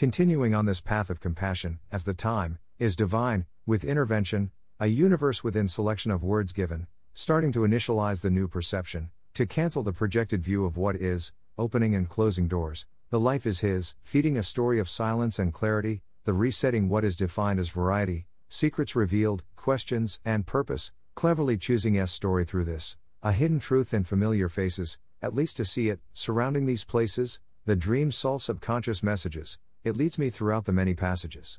Continuing on this path of compassion, as the time is divine, with intervention, a universe within selection of words given, starting to initialize the new perception, to cancel the projected view of what is, opening and closing doors. The life is his, feeding a story of silence and clarity, the resetting what is defined as variety, secrets revealed, questions, and purpose, cleverly choosing S story through this, a hidden truth in familiar faces, at least to see it, surrounding these places, the dreams solve subconscious messages, it leads me throughout the many passages.